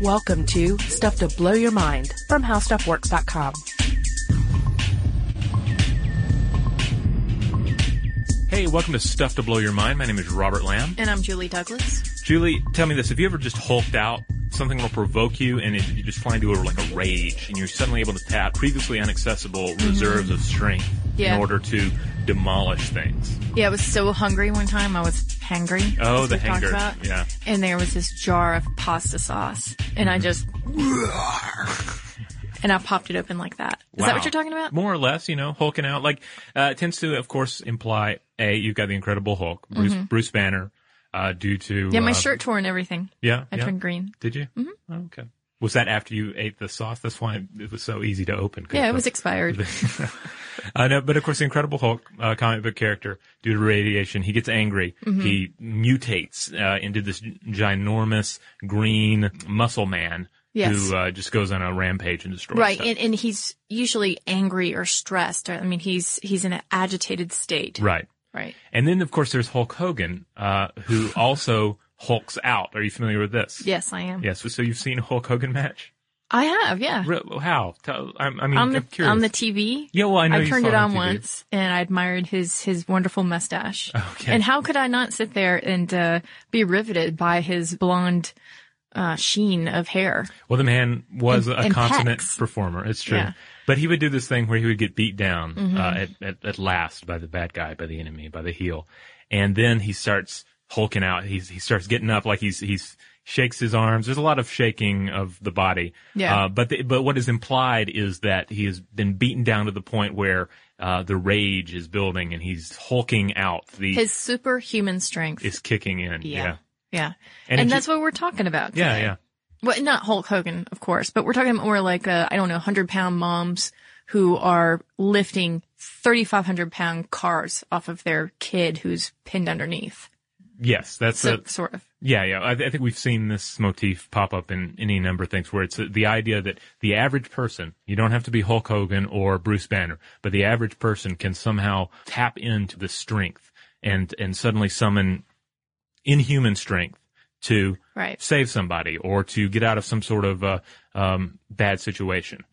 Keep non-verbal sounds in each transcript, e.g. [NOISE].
Welcome to Stuff to Blow Your Mind from HowStuffWorks.com. Hey, welcome to Stuff to Blow Your Mind. My name is Robert Lamb. And I'm Julie Douglas. Julie, tell me this. Have you ever just hulked out? Something will provoke you and it, you just fly into a, like a rage and you're suddenly able to tap previously inaccessible mm-hmm. reserves of strength Yeah. in order to demolish things. Yeah, I was so hungry one time. I was hangry. Oh, the about. Yeah. And there was this jar of pasta sauce, and I just [LAUGHS] and I popped it open like that. Is that what you're talking about? More or less, you know, hulking out. Like, uh, it tends to, of course, imply, A, you've got the Incredible Hulk, Bruce, Bruce Banner, uh, due to. Mm-hmm. Yeah, my uh, shirt tore and everything. Yeah. I yeah. turned green. Did you? Mm-hmm. okay. Was that after you ate the sauce? That's why it was so easy to open. Yeah, it the- was expired. [LAUGHS] uh, no, but of course, the Incredible Hulk, uh, comic book character, due to radiation, he gets angry. Mm-hmm. He mutates uh, into this ginormous green muscle man Yes. who uh, just goes on a rampage and destroys Right, stuff. and, and he's usually angry or stressed. I mean, he's he's in an agitated state. right. Right. And then, of course, there's Hulk Hogan, uh, who [LAUGHS] also hulks out. Are you familiar with this? Yes, I am. Yes. So you've seen a Hulk Hogan match? I have. Yeah. How? Tell, I, I mean, on the I'm curious. on the TV. yeah, well, I know I turned it on TV. once and I admired his his wonderful mustache. Okay. And how could I not sit there and uh, be riveted by his blonde uh, sheen of hair? Well, the man was And- a and consummate pecs. performer. It's true. Yeah. But he would do this thing where he would get beat down Mm-hmm. uh, at, at, at last by the bad guy, by the enemy, by the heel. And then he starts hulking out. He's, he starts getting up like he's, he's, shakes his arms. There's a lot of shaking of the body. Yeah. Uh, but, the, but what is implied is that he has been beaten down to the point where, uh, the rage is building and he's hulking out. The, His superhuman strength. is kicking in. yeah. Yeah. Yeah. And And, that's what we're talking about. Yeah. today. Yeah. Well, not Hulk Hogan, of course, but we're talking more like, uh, I don't know, 100 pound moms who are lifting 3,500 pound cars off of their kid who's pinned underneath. Yes. That's So, a, sort of. Yeah, yeah. I, I think we've seen this motif pop up in any number of things where it's the idea that the average person, you don't have to be Hulk Hogan or Bruce Banner, but the average person can somehow tap into the strength and, and suddenly summon inhuman strength to Right. save somebody or to get out of some sort of, uh, um, bad situation.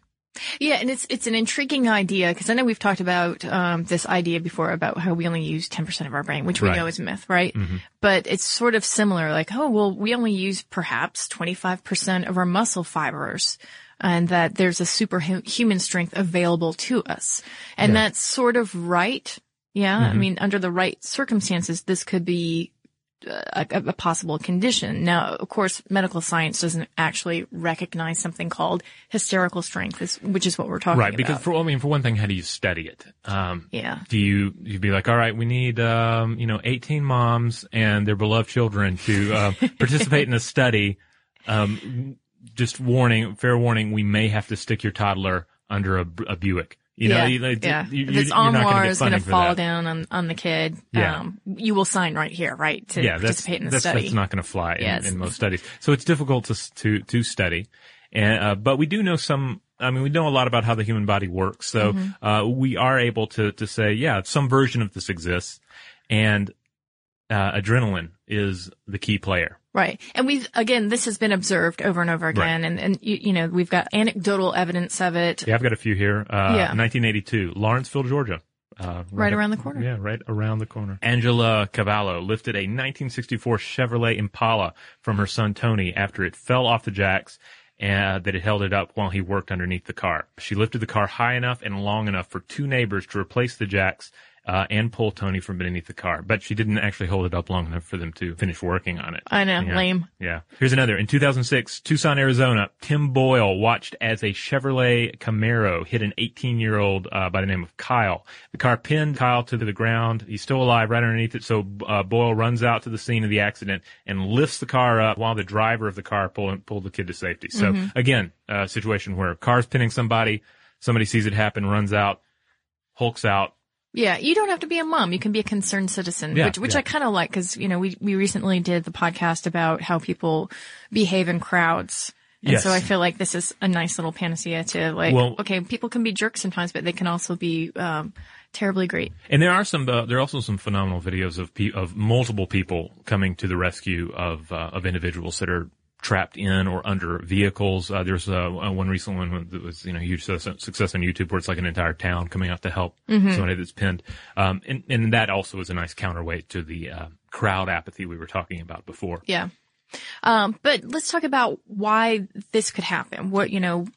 Yeah, and it's it's an intriguing idea because I know we've talked about um, this idea before about how we only use ten percent of our brain, which we Right. know is a myth, right? But it's sort of similar, like oh well, we only use perhaps twenty five percent of our muscle fibers, and that there's a superhuman strength available to us, and Yeah. that's sort of right. Yeah, I mean, under the right circumstances, this could be a, a possible condition. Now, of course, medical science doesn't actually recognize something called hysterical strength, which is what we're talking Right. about. Right, because for, I mean, for one thing, how do you study it? Um, yeah. do you you'd be like, all right, we need um, you know 18 moms and their beloved children to uh, [LAUGHS] participate in a study. Um, just warning, fair warning, we may have to stick your toddler under a, a Buick. You know, yeah, you, you, yeah. you, if its you're not armoire going to is going to fall that. down on, on the kid, Yeah. um, you will sign right here, right, to yeah, participate in the that's, study. that's not going to fly in, Yes. in most studies. So it's difficult to to to study, and uh, but we do know some. I mean, we know a lot about how the human body works, so Mm-hmm. uh, we are able to to say, yeah, some version of this exists, and uh, adrenaline is the key player. Right. And we've, again, this has been observed over and over again. And, and you, you know, we've got anecdotal evidence of it Yeah, I've got a few here. Uh, Yeah. 1982, Lawrenceville, Georgia. Uh, right around the corner. Yeah, right around the corner. Angela Cavallo lifted a 1964 Chevrolet Impala from her son Tony after it fell off the jacks and that it held it up while he worked underneath the car. She lifted the car high enough and long enough for two neighbors to replace the jacks uh, and pull Tony from beneath the car, but she didn't actually hold it up long enough for them to finish working on it. I know, Yeah. lame. Yeah. Here's another. In 2006, Tucson, Arizona, Tim Boyle watched as a Chevrolet Camaro hit an 18 year old uh, by the name of Kyle. The car pinned Kyle to the ground. He's still alive right underneath it. So uh, Boyle runs out to the scene of the accident and lifts the car up while the driver of the car pulled pulled the kid to safety. So again, a situation where car's pinning somebody, somebody sees it happen, runs out, hulks out. Yeah, you don't have to be a mom. You can be a concerned citizen, Yeah, which which yeah. I kind of like because you know we we recently did the podcast about how people behave in crowds. And Yes. so I feel like this is a nice little panacea to like, Well- okay, people can be jerks sometimes, but they can also be um, terribly great. And there are some, uh, there are also some phenomenal videos of pe- of multiple people coming to the rescue of uh, of individuals that are trapped in or under vehicles. Uh, there's uh, one recent one that was you know huge success on YouTube where it's like an entire town coming out to help mm-hmm. somebody that's pinned, um, and and that also is a nice counterweight to the uh, crowd apathy we were talking about before. Yeah. Um, but let's talk about why this could happen. What, you know,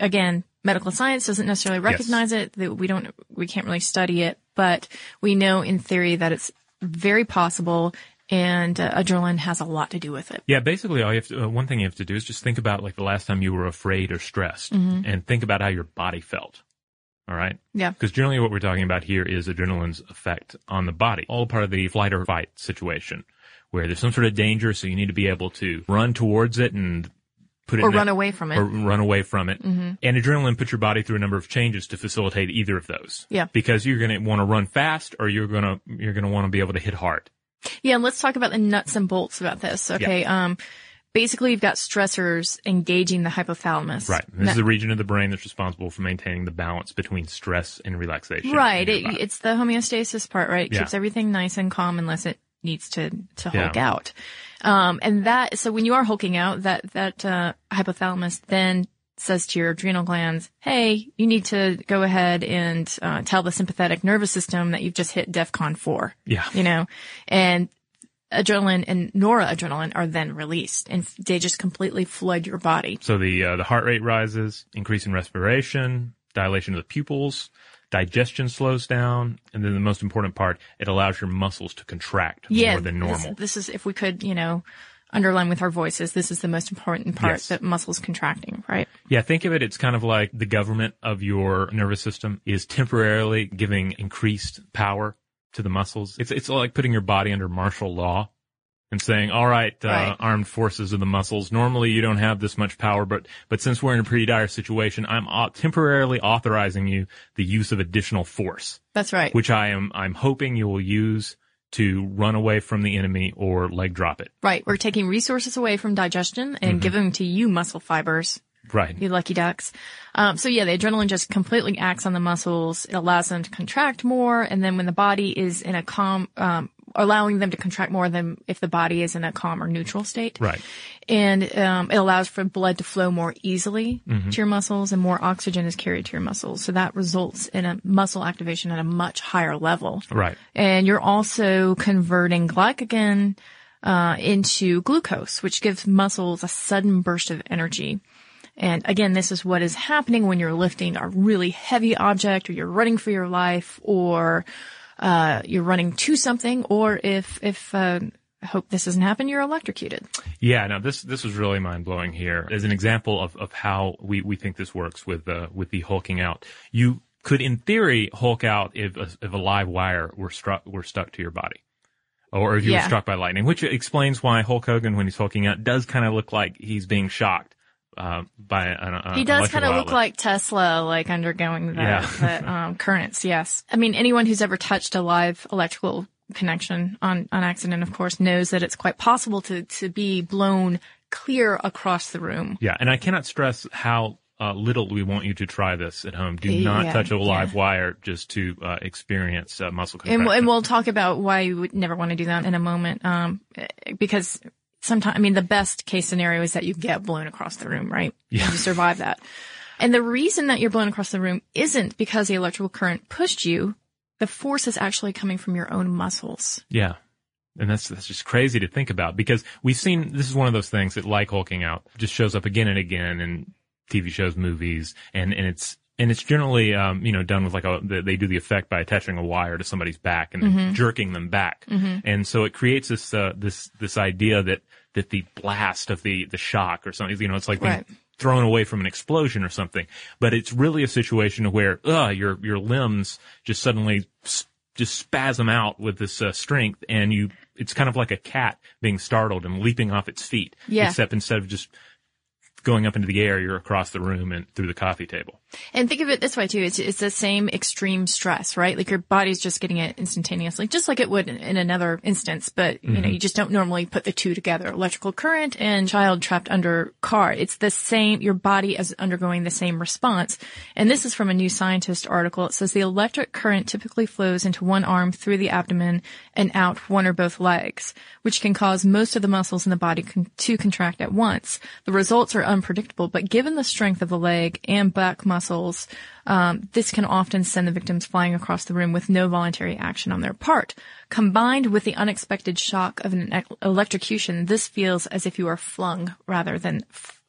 again, medical science doesn't necessarily recognize yes. it. We don't, we can't really study it, but we know in theory that it's very possible and uh, adrenaline has a lot to do with it. Yeah, basically, all you have to, uh, one thing you have to do is just think about like the last time you were afraid or stressed, mm-hmm. and think about how your body felt. All right. Yeah. Because generally, what we're talking about here is adrenaline's effect on the body, all part of the flight or fight situation, where there's some sort of danger, so you need to be able to run towards it and put it or run away from it, or run away from it. Mm-hmm. And adrenaline puts your body through a number of changes to facilitate either of those. Yeah. Because you're going to want to run fast, or you're going to you're going to want to be able to hit hard. Yeah, and let's talk about the nuts and bolts about this. Okay. Yeah. Um, basically you've got stressors engaging the hypothalamus. Right. This is the region of the brain that's responsible for maintaining the balance between stress and relaxation. Right. It, it's the homeostasis part, right? It yeah. keeps everything nice and calm unless it needs to, to hulk yeah. out. Um, and that, so when you are hulking out, that, that, uh, hypothalamus then says to your adrenal glands, hey, you need to go ahead and uh, tell the sympathetic nervous system that you've just hit DEFCON 4. Yeah. You know, and adrenaline and noradrenaline are then released and they just completely flood your body. So the, uh, the heart rate rises, increase in respiration, dilation of the pupils, digestion slows down, and then the most important part, it allows your muscles to contract yeah, more than normal. This, this is, if we could, you know, underline with our voices, this is the most important part yes. that muscles contracting, right? Yeah, think of it, it's kind of like the government of your nervous system is temporarily giving increased power to the muscles. It's, it's like putting your body under martial law and saying, all right, uh, right, armed forces of the muscles, normally you don't have this much power, but, but since we're in a pretty dire situation, I'm temporarily authorizing you the use of additional force. That's right. Which I am, I'm hoping you will use to run away from the enemy or leg drop it. Right. We're taking resources away from digestion and mm-hmm. giving them to you muscle fibers. Right. You lucky ducks. Um, so yeah, the adrenaline just completely acts on the muscles. It allows them to contract more. And then when the body is in a calm, um, allowing them to contract more than if the body is in a calm or neutral state. Right. And um, it allows for blood to flow more easily mm-hmm. to your muscles and more oxygen is carried to your muscles. So that results in a muscle activation at a much higher level. Right. And you're also converting glycogen uh, into glucose, which gives muscles a sudden burst of energy. And again, this is what is happening when you're lifting a really heavy object or you're running for your life or uh, you're running to something, or if if uh, I hope this doesn't happen. You're electrocuted. Yeah, no, this this was really mind blowing here. As an example of, of how we, we think this works with uh, with the hulking out, you could in theory hulk out if a, if a live wire were struck were stuck to your body, or if you yeah. were struck by lightning, which explains why Hulk Hogan when he's hulking out does kind of look like he's being shocked uh, by an, uh, he does kind of look like Tesla, like undergoing the, yeah. [LAUGHS] the um, currents. Yes, I mean anyone who's ever touched a live electrical connection on on accident, of course, knows that it's quite possible to to be blown clear across the room. Yeah, and I cannot stress how uh, little we want you to try this at home. Do not yeah, touch a live yeah. wire just to uh, experience uh, muscle contraction. And, and, we'll talk about why you would never want to do that in a moment, um, because sometimes, I mean, the best case scenario is that you get blown across the room, right? Yeah. And you survive that. And the reason that you're blown across the room isn't because the electrical current pushed you. The force is actually coming from your own muscles. Yeah. And that's, that's just crazy to think about because we've seen, this is one of those things that like hulking out just shows up again and again in TV shows, movies, and, and it's, and it's generally, um, you know, done with like a, they do the effect by attaching a wire to somebody's back and mm-hmm. jerking them back. Mm-hmm. And so it creates this, uh, this, this idea that, that the blast of the, the shock or something, you know, it's like being right. thrown away from an explosion or something. But it's really a situation where, uh, your, your limbs just suddenly just spasm out with this uh, strength and you, it's kind of like a cat being startled and leaping off its feet. Yeah. Except instead of just going up into the air, you're across the room and through the coffee table. And think of it this way too. It's, it's the same extreme stress, right? Like your body's just getting it instantaneously, just like it would in, in another instance. But, you know, mm-hmm. you just don't normally put the two together. Electrical current and child trapped under car. It's the same, your body is undergoing the same response. And this is from a New Scientist article. It says the electric current typically flows into one arm through the abdomen and out one or both legs, which can cause most of the muscles in the body con- to contract at once. The results are unpredictable, but given the strength of the leg and back muscles, um, this can often send the victims flying across the room with no voluntary action on their part. Combined with the unexpected shock of an electrocution, this feels as if you are flung rather than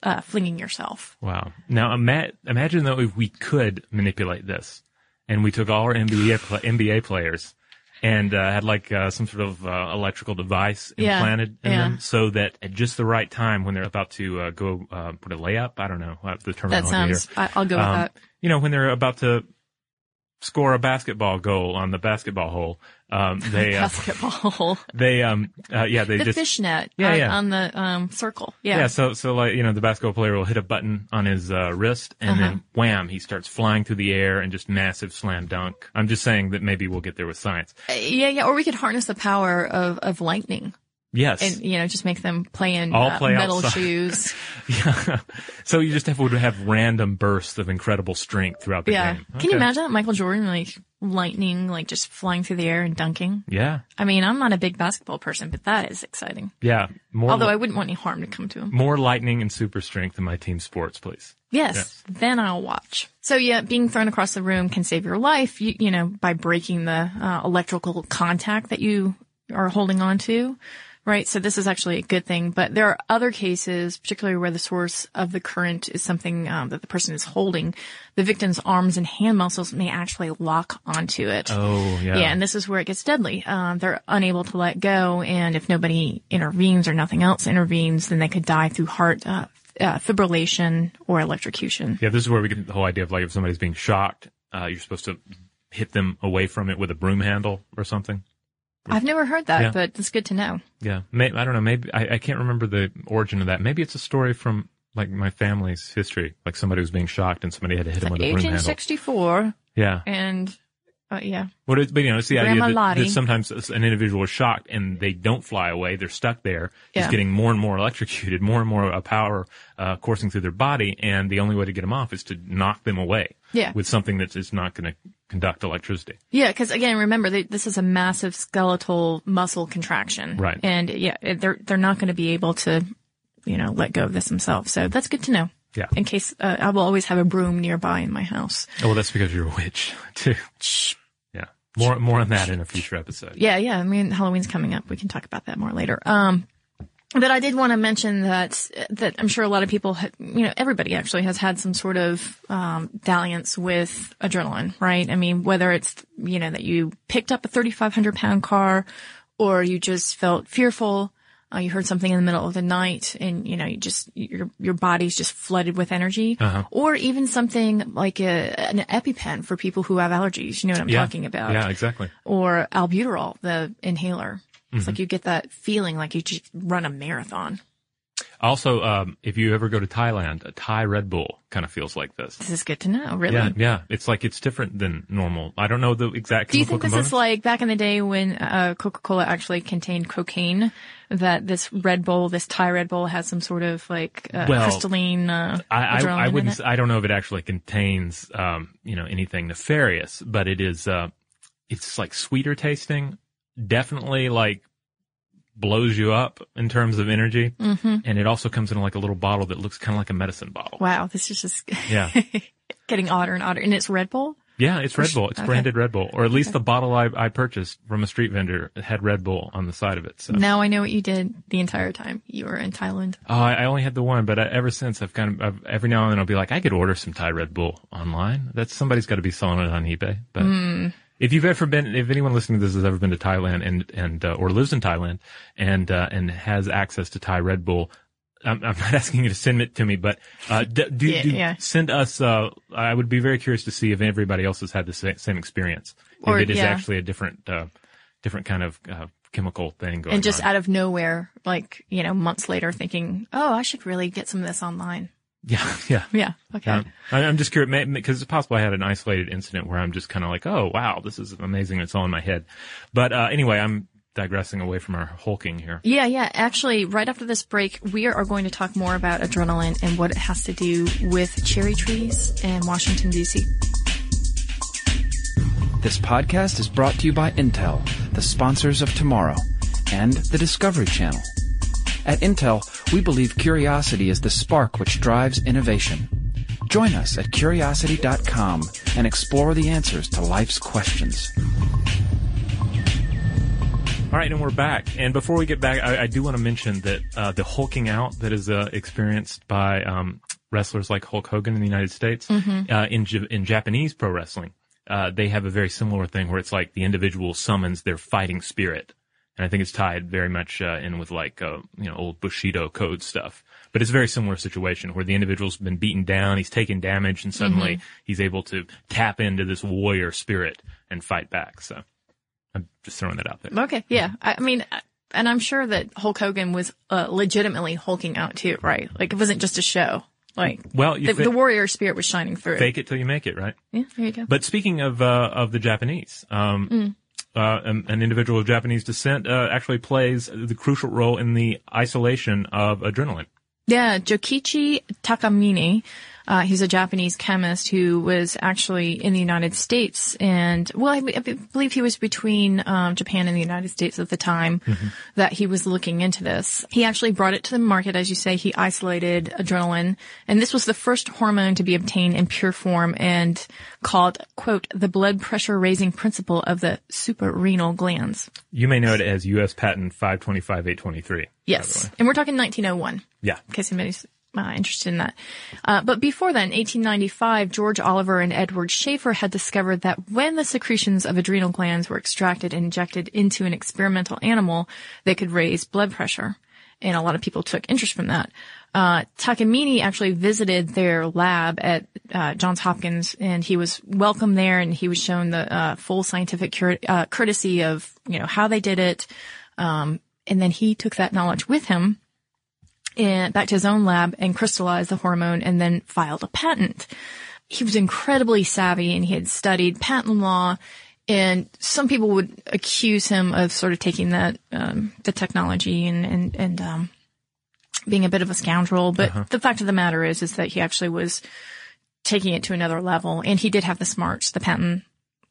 uh, flinging yourself. Wow. Now ima- imagine though if we could manipulate this and we took all our NBA, pla NBA players and uh, had like uh, some sort of uh, electrical device Yeah. implanted in Yeah. them so that at just the right time when they're about to uh, go uh, put a layup, I don't know what the That sounds, here. I, I'll go with Um, that. You know, when they're about to score a basketball goal on the basketball hole, um, [LAUGHS] they uh, Basketball. Hole. They um uh, yeah they the just fishnet Yeah, on, yeah. on the um, circle. Yeah. Yeah, so so like you know the basketball player will hit a button on his uh, wrist and Uh-huh. then wham he starts flying through the air and just massive slam dunk. I'm just saying that maybe we'll get there with science. Uh, yeah, yeah. Or we could harness the power of, of lightning Yes. and, you know, just make them play in All uh, play metal outside. shoes. [LAUGHS] yeah. So you just have would have random bursts of incredible strength throughout the Yeah. game. Can you imagine that? Michael Jordan, like lightning, like just flying through the air and dunking? Yeah. I mean, I'm not a big basketball person, but that is exciting. Yeah. More Although li- I wouldn't want any harm to come to him. more lightning and super strength in my team sports, please. Yes, Yes. then I'll watch. So yeah, being thrown across the room can save your life, you, you know, by breaking the uh, electrical contact that you are holding on to. Right. So this is actually a good thing, but there are other cases, particularly where the source of the current is something um, that the person is holding. The victim's arms and hand muscles may actually lock onto it. Oh yeah. Yeah, and this is where it gets deadly. Um, they're unable to let go, and if nobody intervenes or nothing else intervenes, then they could die through heart uh, uh, fibrillation or electrocution. Yeah, this is where we get the whole idea of like if somebody's being shocked, uh, you're supposed to hit them away from it with a broom handle or something. I've never heard that, Yeah. but it's good to know. Yeah, may, I don't know. Maybe I, I can't remember the origin of that. Maybe it's a story from like my family's history, like somebody was being shocked and somebody had to hit him with a broom handle. 1864, Yeah, and uh, yeah, what is, but you know, it's the Grandma idea that, that sometimes an individual is shocked and they don't fly away; they're stuck there. He's Yeah. getting more and more electrocuted, more and more uh, power uh, coursing through their body, and the only way to get them off is to knock them away. Yeah. with something that is not going to conduct electricity. yeah. Because again, remember they, this is a massive skeletal muscle contraction, Right. And yeah, they're they're not going to be able to, you know, let go of this themselves. So that's good to know. Yeah. In case uh, I will always have a broom nearby in my house. Oh, well, that's because you're a witch [LAUGHS] too. Yeah, more more on that in a future episode. Yeah, yeah. I mean, Halloween's coming up. We can talk about that more later. Um, but I did want to mention that that I'm sure a lot of people, ha- you know, everybody actually has had some sort of um, dalliance with adrenaline, right? I mean, whether it's you know that you picked up a 3,500 pound car, or you just felt fearful. Uh, you heard something in the middle of the night and, you know, you just, your, your body's just flooded with energy. Uh-huh. Or even something like a, an EpiPen for people who have allergies. You know what I'm Yeah. talking about Yeah, exactly. or albuterol, the inhaler. It's Mm-hmm. like you get that feeling like you just run a marathon. Also, um, if you ever go to Thailand, a Thai Red Bull kind of feels like this. This is good to know, really. Yeah, yeah. It's like it's different than normal. I don't know the exact. Do you think this is like back in the day when uh, Coca-Cola actually contained cocaine? That this Red Bull, this Thai Red Bull, has some sort of like uh, Well, crystalline uh, I, I, I wouldn't. I don't know if it actually contains, um, you know, anything nefarious, but it is. Uh, it's like sweeter tasting. Definitely like blows you up in terms of energy, mm-hmm. and it also comes in like a little bottle that looks kind of like a medicine bottle. Wow, this is just [LAUGHS] Yeah. getting odder and odder. And it's Red Bull. Yeah, it's Red Bull. It's okay. branded Red Bull, or at least the bottle I, I purchased from a street vendor had Red Bull on the side of it. So. Now I know what you did the entire time you were in Thailand. Oh, I, I only had the one, but I, ever since I've kind of I've, every now and then I'll be like, I could order some Thai Red Bull online. That's somebody's got to be selling it on eBay. But Hmm. If you've ever been, if anyone listening to this has ever been to Thailand and and uh, or lives in Thailand and uh, and has access to Thai Red Bull. I'm, I'm not [LAUGHS] asking you to send it to me, but uh, do, Yeah, do yeah. send us. Uh, I would be very curious to see if everybody else has had the sa- same experience. Or, if it is yeah. actually a different, uh, different kind of uh, chemical thing going And just on. out of nowhere, like, you know, months later thinking, oh, I should really get some of this online. Yeah, [LAUGHS] yeah. Yeah. Okay. Um, I, I'm just curious because it's possible I had an isolated incident where I'm just kind of like, oh wow, this is amazing. It's all in my head. But uh, anyway, I'm digressing away from our hulking here. Yeah, yeah. Actually, right after this break, we are going to talk more about adrenaline and what it has to do with cherry trees in Washington, D.C. This podcast is brought to you by Intel, the sponsors of tomorrow, and the Discovery Channel. At Intel, we believe curiosity is the spark which drives innovation. Join us at curiosity.com and explore the answers to life's questions. All right, and we're back. And before we get back, I, I do want to mention that uh, the hulking out that is uh, experienced by um, wrestlers like Hulk Hogan in the United States, Mm-hmm. uh, in J- in Japanese pro wrestling, uh, they have a very similar thing where it's like the individual summons their fighting spirit, and I think it's tied very much uh, in with like uh, you know old Bushido code stuff. But it's a very similar situation where the individual's been beaten down, he's taken damage, and suddenly Mm-hmm. he's able to tap into this warrior spirit and fight back. So I'm just throwing that out there. Okay. Yeah. I I mean, and I'm sure that Hulk Hogan was uh, legitimately hulking out too, right? Like it wasn't just a show. Like Well, the, fa- the warrior spirit was shining through. fake it till you make it, right? Yeah. There you go. But speaking of uh, of the Japanese, um, Mm. Uh, an, an individual of Japanese descent uh, actually plays the crucial role in the isolation of adrenaline. Yeah, Jokichi Takamine. Uh, he's a Japanese chemist who was actually in the United States, and well, I, I believe he was between um, Japan and the United States at the time that he was looking into this. He actually brought it to the market, as you say. He isolated adrenaline, and this was the first hormone to be obtained in pure form and called "quote the blood pressure raising principle of the suprarenal glands." You may know it as U.S. Patent 525823. Yes, and we're talking 1901 Yeah. in case anybody's uh, interested in that. Uh, but before then, 1895, George Oliver and Edward Schaefer had discovered that when the secretions of adrenal glands were extracted and injected into an experimental animal, they could raise blood pressure. And a lot of people took interest from that. Uh, Takamine actually visited their lab at uh, Johns Hopkins, and he was welcomed there, and he was shown the uh, full scientific cur- uh, courtesy of you know how they did it. Um, and then he took that knowledge with him and back to his own lab and crystallized the hormone and then filed a patent. He was incredibly savvy and he had studied patent law and some people would accuse him of sort of taking that, um, the technology and, and, and, um, being a bit of a scoundrel. But the fact of the matter is, is that he actually was taking it to another level and he did have the smarts, the patent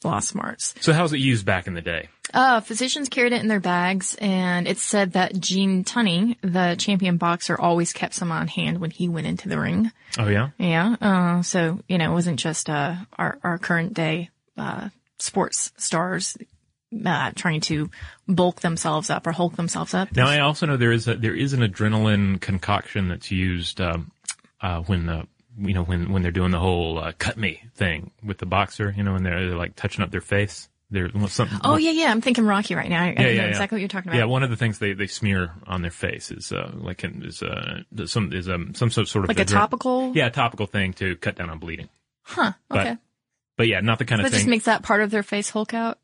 law smarts. So how was it used back in the day? Uh, physicians carried it in their bags, and it said that Gene Tunney, the champion boxer, always kept some on hand when he went into the ring. Oh yeah. Yeah. Uh, so, you know, it wasn't just, uh, our, our current day, uh, sports stars, uh, trying to bulk themselves up or hulk themselves up. Now I also know there is a, there is an adrenaline concoction that's used um, uh, when the you know when when they're doing the whole uh, cut me thing with the boxer. You know when they're, they're like touching up their face. They're something. Oh, yeah, yeah. I'm thinking Rocky right now. I, I Yeah, know yeah, yeah. exactly what you're talking about. Yeah, one of the things they, they smear on their face is uh, like an, is uh, some is um some sort sort of Like a topical? yeah topical thing to cut down on bleeding. Huh. Okay. But yeah, not the kind that of thing. just makes that part of their face hulk out.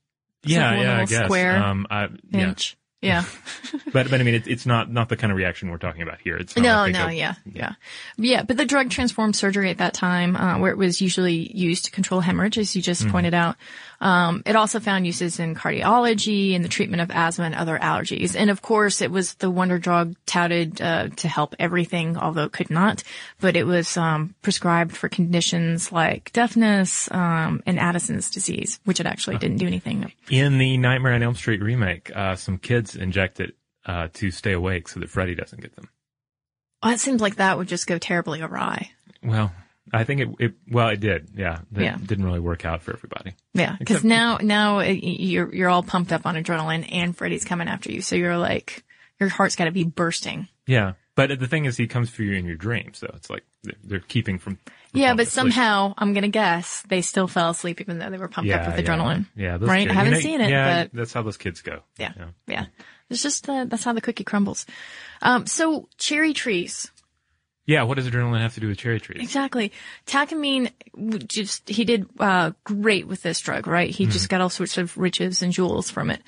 yeah, like yeah, I guess. square Um, I, yeah, Inch. Yeah. [LAUGHS] but but I mean, it, it's not not the kind of reaction we're talking about here. It's No, like no, go- yeah, yeah, yeah. But the drug transformed surgery at that time, uh, where it was usually used to control hemorrhage, as you just Mm-hmm. pointed out, um, it also found uses in cardiology and the treatment of asthma and other allergies. And of course, it was the wonder drug touted uh, to help everything, although it could not. But it was um, prescribed for conditions like deafness um, and Addison's disease, which it actually didn't do anything. In the Nightmare on Elm Street remake, uh, some kids inject it uh, to stay awake so that Freddy doesn't get them. Well, it seems like that would just go terribly awry. Well, I think it, it well, it did. Yeah, that Yeah. didn't really work out for everybody. Yeah, because now now uh, you're you're all pumped up on adrenaline, and Freddy's coming after you, so you're like your heart's got to be bursting. Yeah, but the thing is, he comes for you in your dreams, so it's like they're, they're keeping from. from Yeah, but somehow I'm gonna guess they still fell asleep even though they were pumped up with yeah. adrenaline. Yeah, those right. kids- I haven't you know, seen it, Yeah, but that's how those kids go. yeah, Yeah. yeah. It's just uh, that's how the cookie crumbles. Um, so cherry trees. Yeah, what does adrenaline have to do with cherry trees? Exactly. Takamine just, he did, uh, great with this drug, right? He just got all sorts of riches and jewels from it.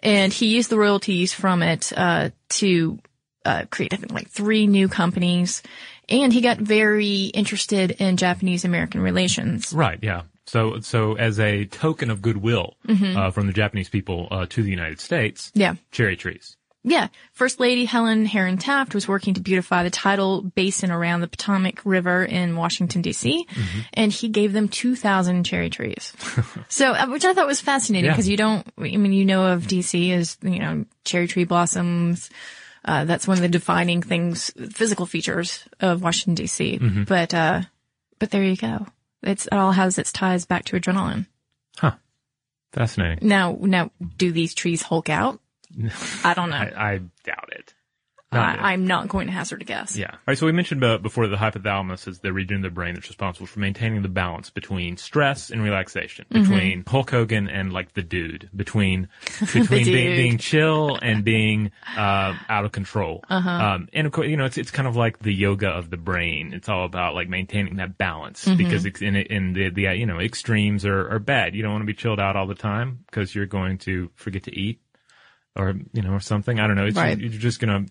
And he used the royalties from it, uh, to, uh, create, I think, like three new companies. And he got very interested in Japanese American relations. Right. Yeah. So, so as a token of goodwill uh, from the Japanese people uh, to the United States, Mm-hmm. Yeah. cherry trees. Yeah. First Lady Helen Herron Taft was working to beautify the tidal basin around the Potomac River in Washington, D.C., Mm-hmm. and he gave them 2,000 cherry trees. [LAUGHS] so, uh, which I thought was fascinating Yeah. because you don't, I mean, you know of D.C. as, you know, cherry tree blossoms. Uh, that's one of the defining things, physical features of Washington, D.C. Mm-hmm. But, uh, but there you go. It's, it all has its ties back to adrenaline. Huh. Fascinating. Now, now, do these trees hulk out? [LAUGHS] I don't know. I, I doubt it. Not I, I'm not going to hazard a guess. Yeah. All right. So we mentioned uh, before the hypothalamus is the region of the brain that's responsible for maintaining the balance between stress and relaxation, Mm-hmm. between Hulk Hogan and like the dude, between [LAUGHS] between being, being chill and being [LAUGHS] uh, out of control. Uh-huh. Um, and of course, you know, it's it's kind of like the yoga of the brain. It's all about like maintaining that balance Mm-hmm. because it's in in the the you know extremes are are bad. You don't want to be chilled out all the time because you're going to forget to eat or you know or something. I don't know. It's Right. you're just gonna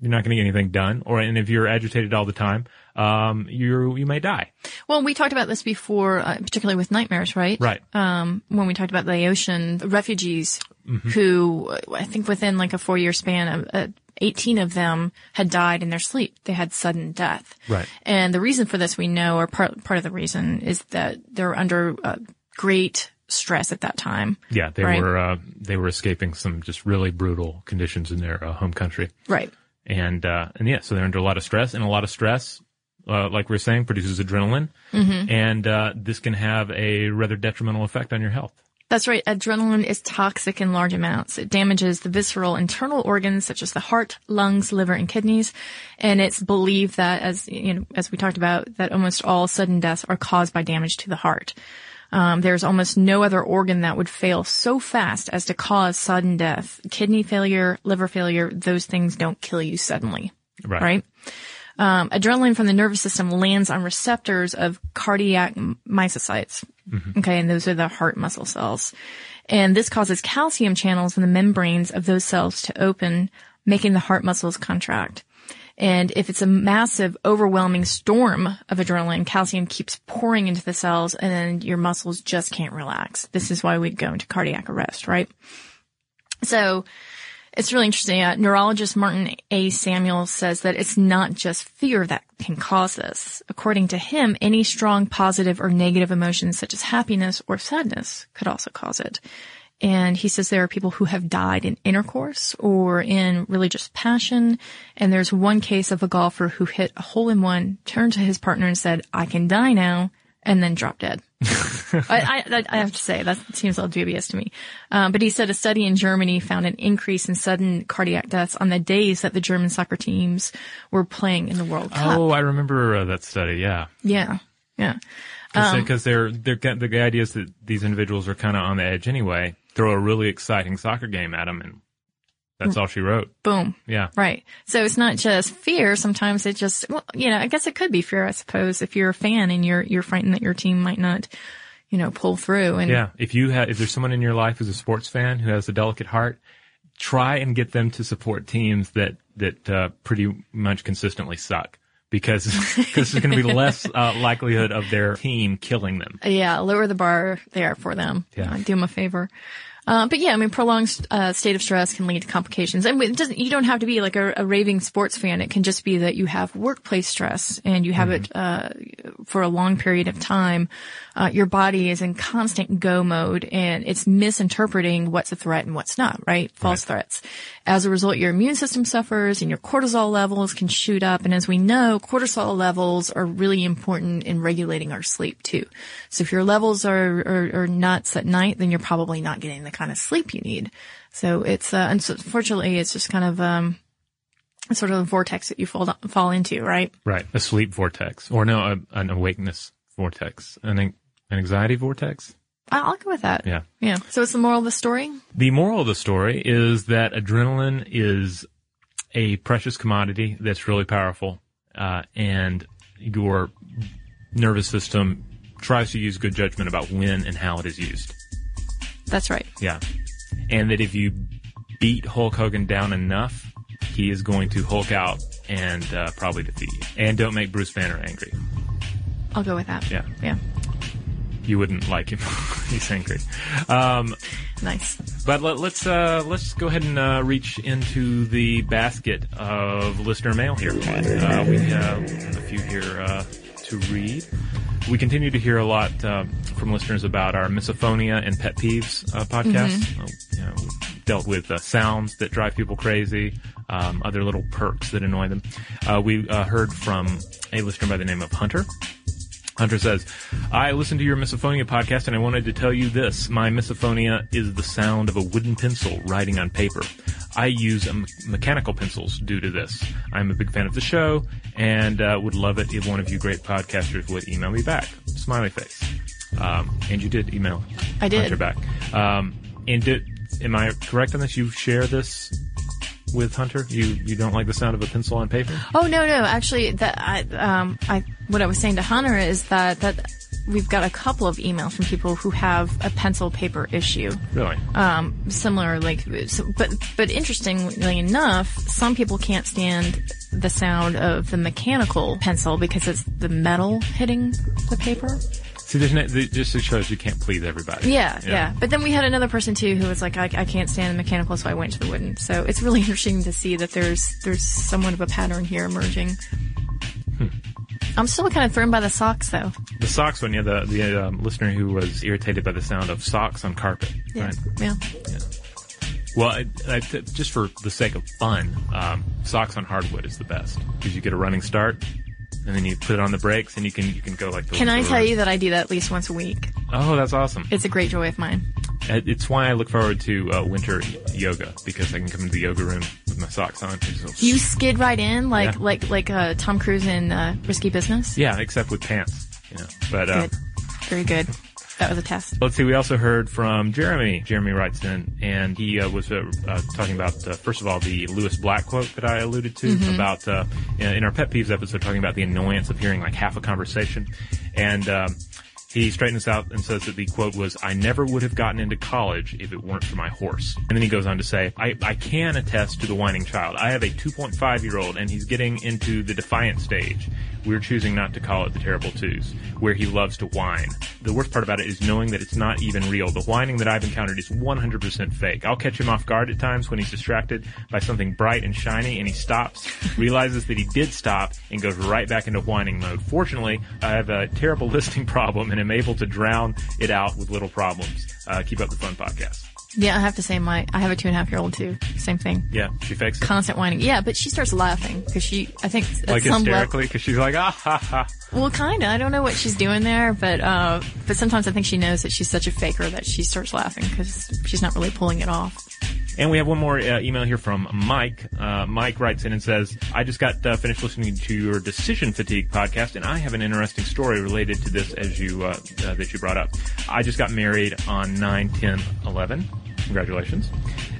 you're not gonna get anything done. Or and if you're agitated all the time, um, you you may die. Well, we talked about this before, uh, particularly with nightmares, right? Right. Um, when we talked about the ocean refugees Mm-hmm. who, uh, I think within like a four year span of, uh, 18 of them had died in their sleep. They had sudden death. Right. And the reason for this we know, or part, part of the reason is that they're under uh, great stress at that time. Yeah, they Right. were uh, they were escaping some just really brutal conditions in their uh, home country, Right. and uh, and yeah, so they're under a lot of stress, and a lot of stress, uh, like we were saying, produces adrenaline, Mm-hmm. and uh, this can have a rather detrimental effect on your health. That's right. Adrenaline is toxic in large amounts. It damages the visceral internal organs such as the heart, lungs, liver, and kidneys. And it's believed that, as you know, as we talked about, that almost all sudden deaths are caused by damage to the heart. Um, there's almost no other organ that would fail so fast as to cause sudden death. Kidney failure, liver failure, those things don't kill you suddenly. Right. Right? Um, adrenaline from the nervous system lands on receptors of cardiac myocytes. Okay, and those are the heart muscle cells. And this causes calcium channels in the membranes of those cells to open, making the heart muscles contract. And if it's a massive, overwhelming storm of adrenaline, calcium keeps pouring into the cells and then your muscles just can't relax. This is why we go into cardiac arrest, right? So it's really interesting. Uh, neurologist Martin A. Samuels says that it's not just fear that can cause this. According to him, any strong positive or negative emotions such as happiness or sadness could also cause it. And he says there are people who have died in intercourse or in religious passion. And there's one case of a golfer who hit a hole in one, turned to his partner and said, I can die now, and then dropped dead. [LAUGHS] I, I, I have to say that seems a little dubious to me. Um, but he said a study in Germany found an increase in sudden cardiac deaths on the days that the German soccer teams were playing in the World Cup. Oh, I remember uh, that study. Yeah, Yeah, yeah, Um, because they're they're the idea is that these individuals are kind of on the edge anyway. Throw a really exciting soccer game at them, and Mm. that's all she wrote. boom. Yeah. Right. So it's not just fear. Sometimes it just, well, you know, I guess it could be fear, I suppose, if you're a fan and you're, you're frightened that your team might not, you know, pull through. And Yeah, if you have, if there's someone in your life who's a sports fan who has a delicate heart, try and get them to support teams that that uh, pretty much consistently suck, because [LAUGHS] because there's going to be less uh, likelihood of their team killing them. Yeah, lower the bar there for them. Yeah. Uh, do them a favor. Uh, but yeah, I mean, prolonged uh, state of stress can lead to complications, and it doesn't. You don't have to be like a, a raving sports fan. It can just be that you have workplace stress and you have it uh, for a long period of time. Uh, your body is in constant go mode, and it's misinterpreting what's a threat and what's not. Right? False threats. As a result, your immune system suffers, and your cortisol levels can shoot up. And as we know, cortisol levels are really important in regulating our sleep too. So if your levels are, are, are nuts at night, then you're probably not getting the kind of sleep you need. So it's, uh, unfortunately, it's just kind of, um, sort of a vortex that you fall, fall into, right? Right, a sleep vortex, or no, a, an awakeness vortex, an an anxiety vortex. I'll go with that. Yeah. Yeah. So it's the moral of the story. The moral of the story is that adrenaline is a precious commodity that's really powerful, uh, and your nervous system tries to use good judgment about when and how it is used. That's right. Yeah. And that if you beat Hulk Hogan down enough, he is going to Hulk out and uh, probably defeat you. And don't make Bruce Banner angry. I'll go with that. Yeah. Yeah. You wouldn't like him. [LAUGHS] He's angry. Um, Nice. but let, let's uh, let's go ahead and uh, reach into the basket of listener mail here. Uh, we have a few here uh, to read. We continue to hear a lot uh, from listeners about our misophonia and pet peeves uh, podcast. Uh, you know, we've dealt with uh, sounds that drive people crazy, um, other little perks that annoy them. Uh, we uh, heard from a listener by the name of Hunter. Hunter says, I listened to your misophonia podcast and I wanted to tell you this. My misophonia is the sound of a wooden pencil writing on paper. I use mechanical pencils due to this. I'm a big fan of the show and uh, would love it if one of you great podcasters would email me back. Smiley face. Um, and you did email I did. Hunter back. Um, and did, am I correct on this? You share this with Hunter? You you don't like the sound of a pencil on paper? Oh no, no. Actually, that I um I what I was saying to Hunter is that that we've got a couple of emails from people who have a pencil paper issue. Really? Um, similar, like, so, but but interestingly enough, some people can't stand the sound of the mechanical pencil because it's the metal hitting the paper. See, there's no, it just shows you can't please everybody. Yeah, yeah, But then we had another person too who was like, I, I can't stand the mechanical, so I went to the wooden. So it's really [LAUGHS] interesting to see that there's there's somewhat of a pattern here emerging. Hmm. I'm still kind of thrown by the socks though. The socks one, yeah, the the um, listener who was irritated by the sound of socks on carpet. Yeah, Right. yeah. Well, I, I, just for the sake of fun, um, socks on hardwood is the best because you get a running start, and then you put it on the brakes, and you can you can go like. The Can I tell road. you that I do that at least once a week? Oh, that's awesome! It's a great joy of mine. It's why I look forward to uh, winter yoga because I can come into the yoga room with my socks on. and just go- You skid right in like Yeah. like like uh, Tom Cruise in uh, Risky Business. yeah, except with pants. You know, but uh, Good, very good. That was a test. Let's see. We also heard from Jeremy. Jeremy writes in, and he uh, was uh, uh, talking about uh, first of all the Lewis Black quote that I alluded to about uh, in in our pet peeves episode, talking about the annoyance of hearing like half a conversation, and. Um, he straightens out and says that the quote was, I never would have gotten into college if it weren't for my horse. And then he goes on to say, I, I can attest to the whining child. I have a 2.5 year old and he's getting into the defiant stage. We're choosing not to call it the terrible twos, where he loves to whine. The worst part about it is knowing that it's not even real. The whining that I've encountered is 100% fake. I'll catch him off guard at times when he's distracted by something bright and shiny and he stops, realizes that he did stop, and goes right back into whining mode. Fortunately, I have a terrible [LAUGHS] listening problem and am able to drown it out with little problems. Uh, keep up the fun podcast. Yeah, I have to say my I have a two and a half year old too. Same thing. Yeah, she fakes it. Constant whining. Yeah, but she starts laughing because she I think at Like some hysterically, because she's like, ah ha ha. Well, kind of. I don't know what she's doing there, but uh, but sometimes I think she knows that she's such a faker that she starts laughing because she's not really pulling it off. And we have one more uh, email here from Mike. Uh, Mike writes in and says, I just got uh, finished listening to your decision fatigue podcast, and I have an interesting story related to this as you uh, uh, that you brought up. I just got married on 9, 10, 11. Congratulations.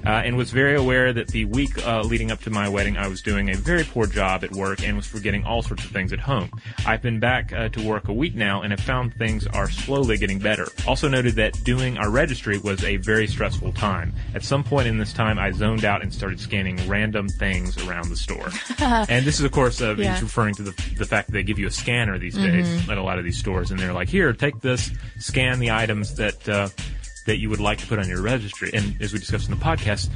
Uh, and was very aware that the week uh, leading up to my wedding, I was doing a very poor job at work and was forgetting all sorts of things at home. I've been back uh, to work a week now and have found things are slowly getting better. Also noted that doing our registry was a very stressful time. At some point in this time, I zoned out and started scanning random things around the store. [LAUGHS] and this is, of course, uh, Yeah. referring to the, the fact that they give you a scanner these days at a lot of these stores, and they're like, "Here, take this, scan the items that uh, that you would like to put on your registry." And as we discussed in the podcast,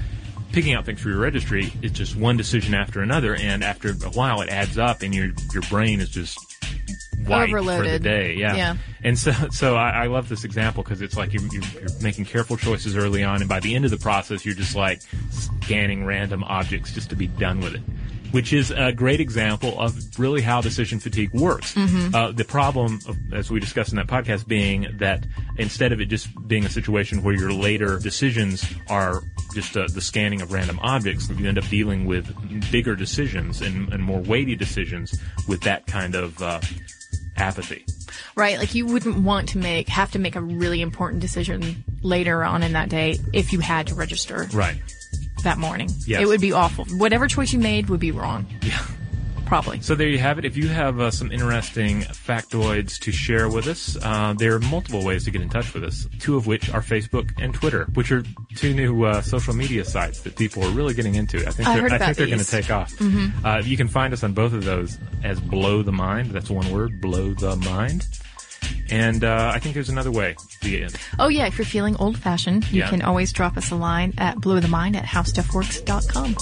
picking out things for your registry is just one decision after another, and after a while, it adds up, and your your brain is just white for the Overloaded. day. Yeah. Yeah. And so, so I, I love this example because it's like you're, you're, you're making careful choices early on, and by the end of the process, you're just like scanning random objects just to be done with it. Which is a great example of really how decision fatigue works. Uh, the problem, of, as we discussed in that podcast, being that instead of it just being a situation where your later decisions are just uh, the scanning of random objects, you end up dealing with bigger decisions and, and more weighty decisions with that kind of uh, apathy. Right, like you wouldn't want to make have to make a really important decision later on in that day if you had to register Right. That morning. Yes. It would be awful. Whatever choice you made would be wrong. Yeah. Probably. So there you have it. If you have uh, some interesting factoids to share with us, uh, there are multiple ways to get in touch with us. Two of which are Facebook and Twitter, which are two new uh, social media sites that people are really getting into. I think I they're, I think they're going to take off. Uh, you can find us on both of those as Blow the Mind. That's one word, Blow the Mind. And uh, I think there's another way. The Oh yeah, if you're feeling old fashioned, you Yeah. can always drop us a line at blowthemind at howstuffworks.com.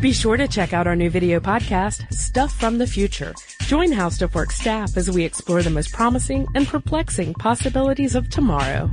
Be sure to check out our new video podcast, Stuff from the Future. Join How Stuff Works staff as we explore the most promising and perplexing possibilities of tomorrow.